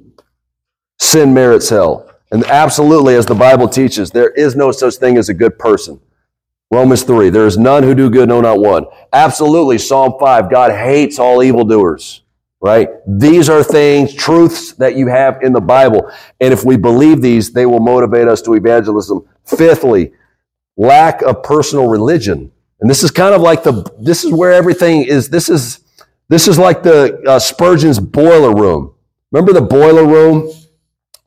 sin merits hell. And absolutely, as the Bible teaches, there is no such thing as a good person. Romans 3, there is none who do good, no, not one. Absolutely, Psalm 5, God hates all evildoers, right? These are things, truths that you have in the Bible. And if we believe these, they will motivate us to evangelism. Fifthly, lack of personal religion. And this is kind of like the, this is where everything is, this is, this is like the uh, Spurgeon's boiler room. Remember the boiler room?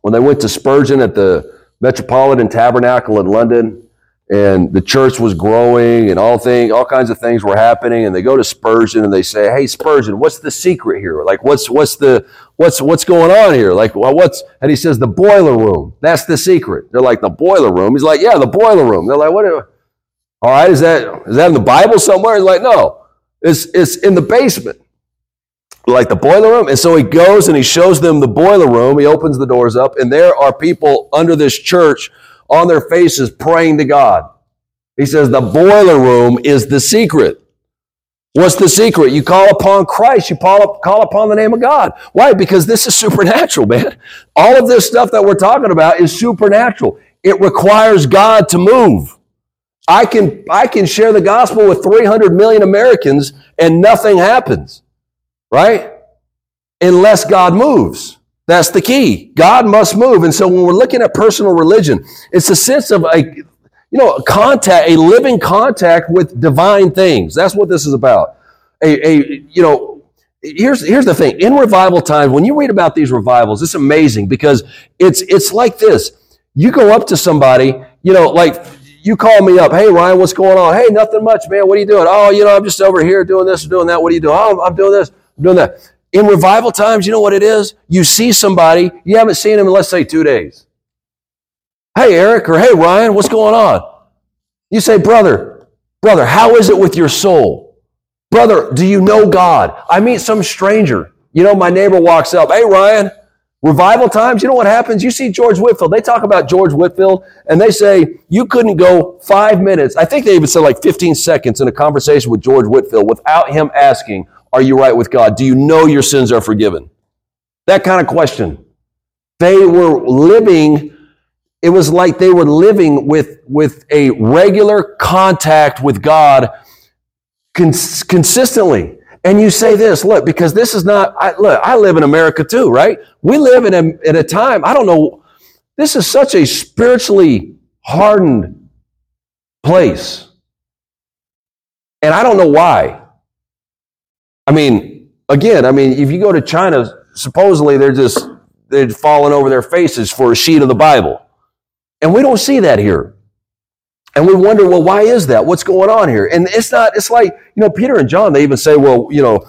When they went to Spurgeon at the Metropolitan Tabernacle in London, and the church was growing and all thing, all kinds of things were happening and they go to Spurgeon and they say, "Hey Spurgeon, what's the secret here? Like what's what's the what's what's going on here? Like well, what's?" And he says, "The boiler room. That's the secret." They're like, "The boiler room." He's like, "Yeah, the boiler room." They're like, "What? All right, is that is that in the Bible somewhere?" He's like, "No, it's it's in the basement." Like the boiler room. And so he goes and he shows them the boiler room. He opens the doors up, and there are people under this church on their faces praying to God. He says the boiler room is the secret. What's the secret? You call upon Christ. You call, upon the name of God. Why? Because this is supernatural, man. All of this stuff that we're talking about is supernatural. It requires God to move. I can, I can share the gospel with 300 million Americans and nothing happens, right? Unless God moves. That's the key. God must move. And so when we're looking at personal religion, it's a sense of a, you know, a contact, a living contact with divine things. That's what this is about. A, a you know, here's here's the thing. In revival times, when you read about these revivals, it's amazing because it's it's like this. You go up to somebody, you know, like you call me up. Hey, Ryan, what's going on? Hey, nothing much, man. What are you doing? Oh, you know, I'm just over here doing this, or doing that. What are you doing? Oh, I'm doing this, doing that. In revival times, you know what it is? You see somebody, you haven't seen them in, let's say, two days. Hey, Eric, or hey, Ryan, what's going on? You say, brother, brother, how is it with your soul? Brother, do you know God? I meet some stranger. You know, my neighbor walks up. Hey, Ryan, revival times, you know what happens? You see George Whitefield. They talk about George Whitefield and they say you couldn't go five minutes. I think they even said like 15 seconds in a conversation with George Whitefield without him asking, are you right with God? Do you know your sins are forgiven? That kind of question. They were living, it was like they were living with, with a regular contact with God cons- consistently. And you say this, look, because this is not, I, look, I live in America too, right? We live in a, in a time, I don't know, this is such a spiritually hardened place. And I don't know why. I mean, again, I mean, if you go to China, supposedly they're just they're falling over their faces for a sheet of the Bible. And we don't see that here. And we wonder, well, why is that? What's going on here? And it's not, it's like, you know, Peter and John, they even say, well, you know,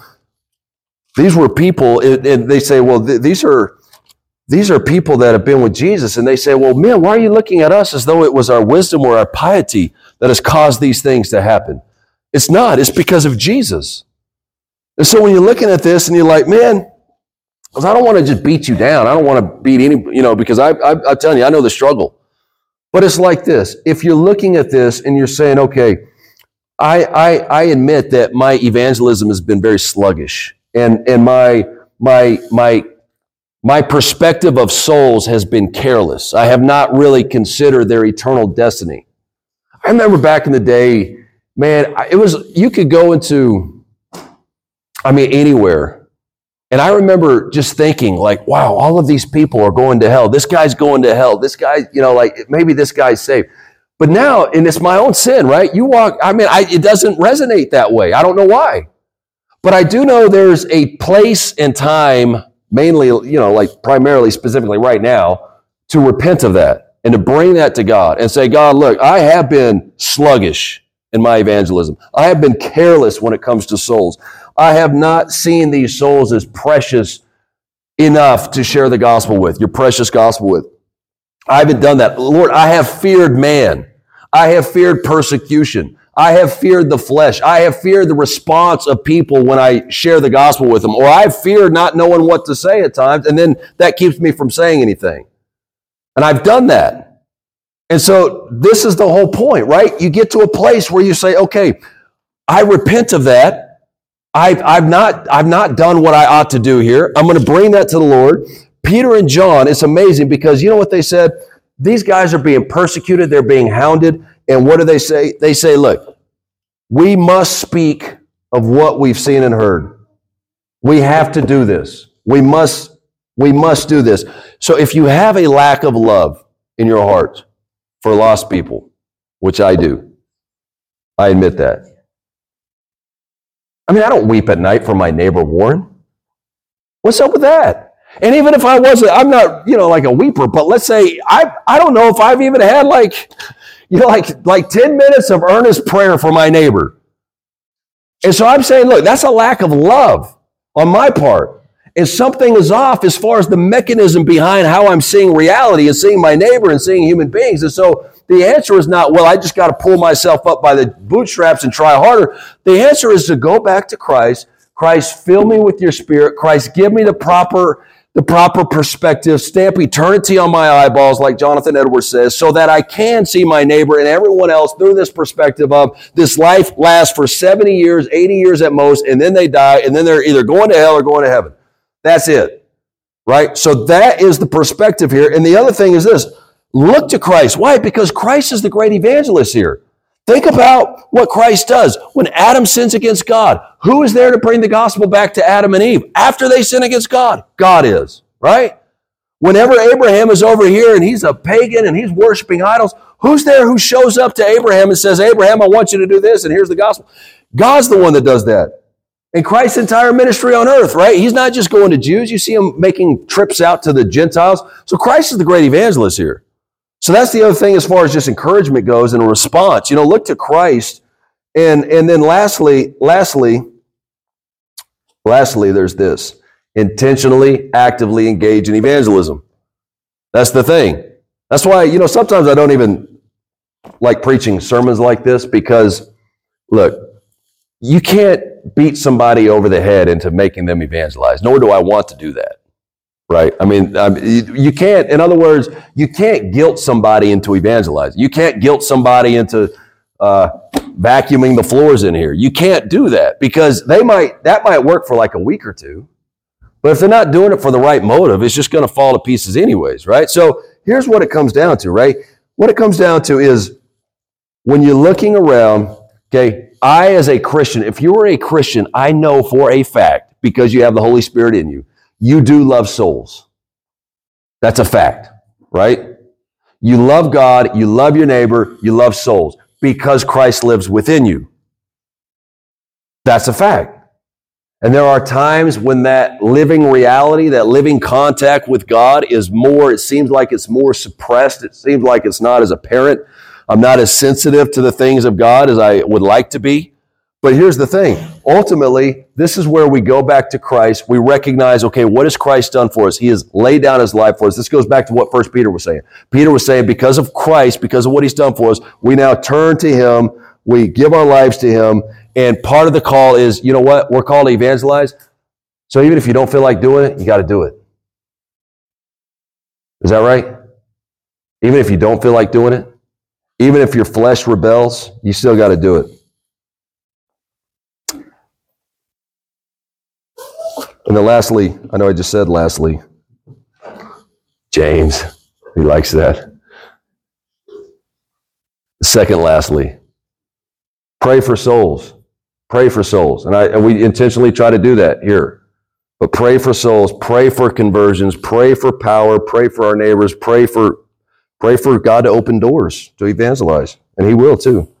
these were people, and they say, well, th- these are, these are people that have been with Jesus. And they say, well, man, why are you looking at us as though it was our wisdom or our piety that has caused these things to happen? It's not. It's because of Jesus. And so when you're looking at this and you're like, man, because I don't want to just beat you down. I don't want to beat any, you know, because I, I, I'm telling you, I know the struggle. But it's like this. If you're looking at this and you're saying, okay, I, I, I admit that my evangelism has been very sluggish and, and my, my, my, my perspective of souls has been careless. I have not really considered their eternal destiny. I remember back in the day, man, it was, you could go into, I mean, anywhere and I remember just thinking, like, wow, all of these people are going to hell. This guy's going to hell. This guy, you know, like maybe this guy's saved. But now, and it's my own sin, right? You walk, I mean, I, it doesn't resonate that way. I don't know why. But I do know there's a place and time, mainly, you know, like primarily, specifically right now, to repent of that and to bring that to God and say, God, look, I have been sluggish in my evangelism. I have been careless when it comes to souls. I have not seen these souls as precious enough to share the gospel with, your precious gospel with. I haven't done that. Lord, I have feared man. I have feared persecution. I have feared the flesh. I have feared the response of people when I share the gospel with them, or I've feared not knowing what to say at times, and then that keeps me from saying anything. And I've done that. And so this is the whole point, right? You get to a place where you say, okay, I repent of that. I've, I've, not, I've not done what I ought to do here. I'm going to bring that to the Lord. Peter and John, it's amazing because you know what they said? These guys are being persecuted, they're being hounded. And what do they say? They say, look, we must speak of what we've seen and heard. We have to do this. We must, we must do this. So if you have a lack of love in your heart for lost people, which I do, I admit that. I mean, I don't weep at night for my neighbor Warren. What's up with that? And even if I wasn't, I'm not, you know, like a weeper, but let's say I I don't know if I've even had like, you know, like like 10 minutes of earnest prayer for my neighbor. And so I'm saying, look, that's a lack of love on my part. And something is off as far as the mechanism behind how I'm seeing reality and seeing my neighbor and seeing human beings. And so the answer is not, well, I just got to pull myself up by the bootstraps and try harder. The answer is to go back to Christ. Christ, fill me with your spirit. Christ, give me the proper the proper perspective, stamp eternity on my eyeballs, like Jonathan Edwards says, so that I can see my neighbor and everyone else through this perspective of this life lasts for 70 years, 80 years at most, and then they die, and then they're either going to hell or going to heaven. That's it. Right? So that is the perspective here. And the other thing is this look to Christ. Why? Because Christ is the great evangelist here. Think about what Christ does. When Adam sins against God, who is there to bring the gospel back to Adam and Eve after they sin against God? God is, right? Whenever Abraham is over here and he's a pagan and he's worshiping idols, who's there who shows up to Abraham and says, Abraham, I want you to do this and here's the gospel? God's the one that does that. And Christ's entire ministry on earth, right? He's not just going to Jews. You see him making trips out to the Gentiles. So Christ is the great evangelist here. So that's the other thing as far as just encouragement goes and a response. You know, look to Christ. And, and then lastly, lastly, lastly, there's this intentionally, actively engage in evangelism. That's the thing. That's why, you know, sometimes I don't even like preaching sermons like this because, look, you can't beat somebody over the head into making them evangelize, nor do I want to do that right? I mean, you, you, can't, in other words, you can't guilt somebody into evangelizing. You can't guilt somebody into uh, vacuuming the floors in here. You can't do that because they might, that might work for like a week or two. But if they're not doing it for the right motive, it's just going to fall to pieces anyways, right? So here's what it comes down to, right? What it comes down to is when you're looking around, okay, I as a Christian, if you are a Christian, I know for a fact, because you have the Holy Spirit in you, you do love souls. That's a fact, right? You love God, you love your neighbor, you love souls because Christ lives within you. That's a fact. And there are times when that living reality, that living contact with God is more, it seems like it's more suppressed. It seems like it's not as apparent. I'm not as sensitive to the things of God as I would like to be. But here's the thing. Ultimately, this is where we go back to Christ. We recognize, okay, what has Christ done for us? He has laid down his life for us. This goes back to what First Peter was saying. Peter was saying, because of Christ, because of what he's done for us, we now turn to him. We give our lives to him. And part of the call is, you know what? We're called to evangelize. So even if you don't feel like doing it, you got to do it. Is that right? Even if you don't feel like doing it, even if your flesh rebels, you still got to do it. And then lastly, I know I just said lastly, James, he likes that. Second, lastly, pray for souls. Pray for souls. And, I, and we intentionally try to do that here. But pray for souls, pray for conversions, pray for power, pray for our neighbors, pray for pray for God to open doors to evangelize. And he will too.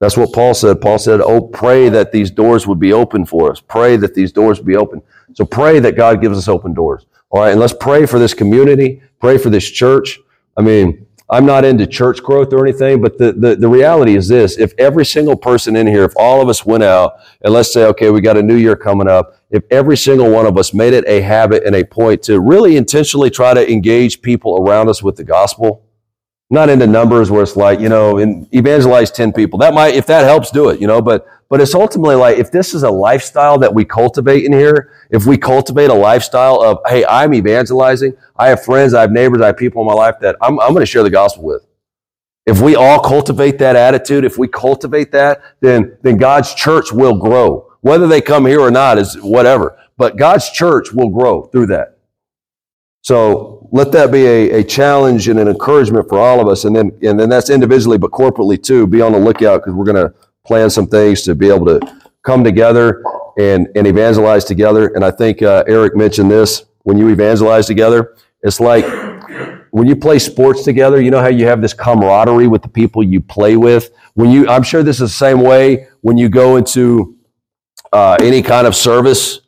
That's what Paul said. Paul said, Oh, pray that these doors would be open for us. Pray that these doors be open. So pray that God gives us open doors. All right. And let's pray for this community. Pray for this church. I mean, I'm not into church growth or anything, but the, the, the reality is this. If every single person in here, if all of us went out and let's say, okay, we got a new year coming up, if every single one of us made it a habit and a point to really intentionally try to engage people around us with the gospel, not into numbers where it's like, you know, and evangelize 10 people. That might, if that helps, do it, you know, but, but it's ultimately like, if this is a lifestyle that we cultivate in here, if we cultivate a lifestyle of, hey, I'm evangelizing, I have friends, I have neighbors, I have people in my life that I'm, I'm going to share the gospel with. If we all cultivate that attitude, if we cultivate that, then, then God's church will grow. Whether they come here or not is whatever, but God's church will grow through that. So let that be a, a challenge and an encouragement for all of us. And then, and then that's individually, but corporately too. Be on the lookout because we're going to plan some things to be able to come together and, and evangelize together. And I think uh, Eric mentioned this when you evangelize together, it's like when you play sports together, you know how you have this camaraderie with the people you play with. When you, I'm sure this is the same way when you go into uh, any kind of service.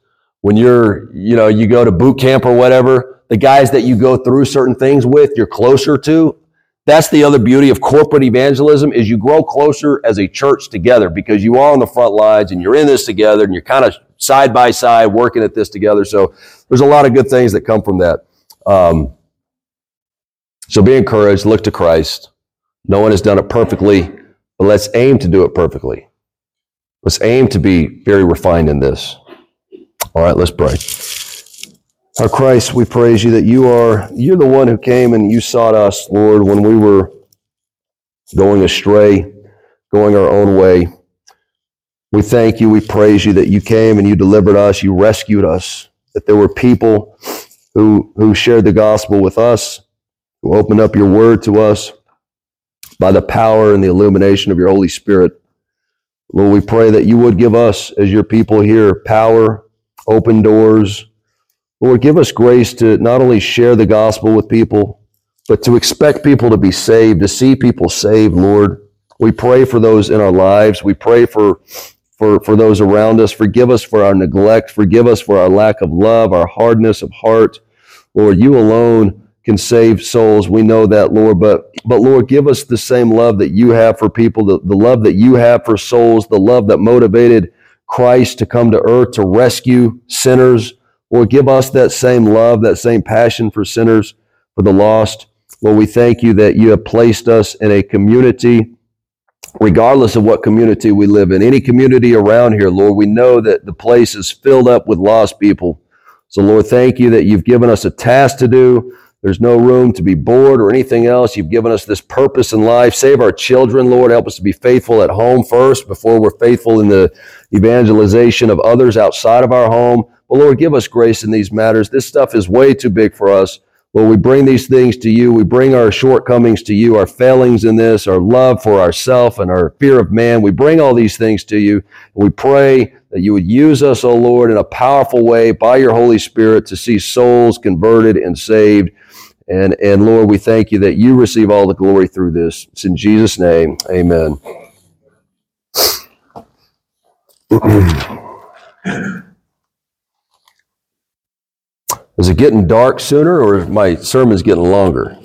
When you're, you know, you go to boot camp or whatever, the guys that you go through certain things with, you're closer to. That's the other beauty of corporate evangelism is you grow closer as a church together because you are on the front lines and you're in this together and you're kind of side by side working at this together. So there's a lot of good things that come from that. Um, so be encouraged, look to Christ. No one has done it perfectly, but let's aim to do it perfectly. Let's aim to be very refined in this. All right, let's pray. Our Christ, we praise you that you are, you're the one who came and you sought us, Lord, when we were going astray, going our own way. We thank you, we praise you that you came and you delivered us, you rescued us, that there were people who, who shared the gospel with us, who opened up your word to us by the power and the illumination of your Holy Spirit. Lord, we pray that you would give us, as your people here, power, open doors. Lord, give us grace to not only share the gospel with people, but to expect people to be saved, to see people saved, Lord. We pray for those in our lives. We pray for, for, for those around us. Forgive us for our neglect. Forgive us for our lack of love, our hardness of heart. Lord, you alone can save souls. We know that, Lord. But, but Lord, give us the same love that you have for people, the, the love that you have for souls, the love that motivated Christ to come to earth to rescue sinners. Lord, give us that same love, that same passion for sinners, for the lost. Lord, we thank you that you have placed us in a community, regardless of what community we live in, any community around here, Lord, we know that the place is filled up with lost people. So, Lord, thank you that you've given us a task to do. There's no room to be bored or anything else. You've given us this purpose in life. Save our children, Lord. Help us to be faithful at home first before we're faithful in the evangelization of others outside of our home. But Lord, give us grace in these matters. This stuff is way too big for us. Lord, we bring these things to you. We bring our shortcomings to you, our failings in this, our love for ourself and our fear of man. We bring all these things to you. We pray that you would use us, O oh Lord, in a powerful way by your Holy Spirit to see souls converted and saved. And, and Lord, we thank you that you receive all the glory through this. It's in Jesus' name. Amen. Is it getting dark sooner or is my sermon's getting longer?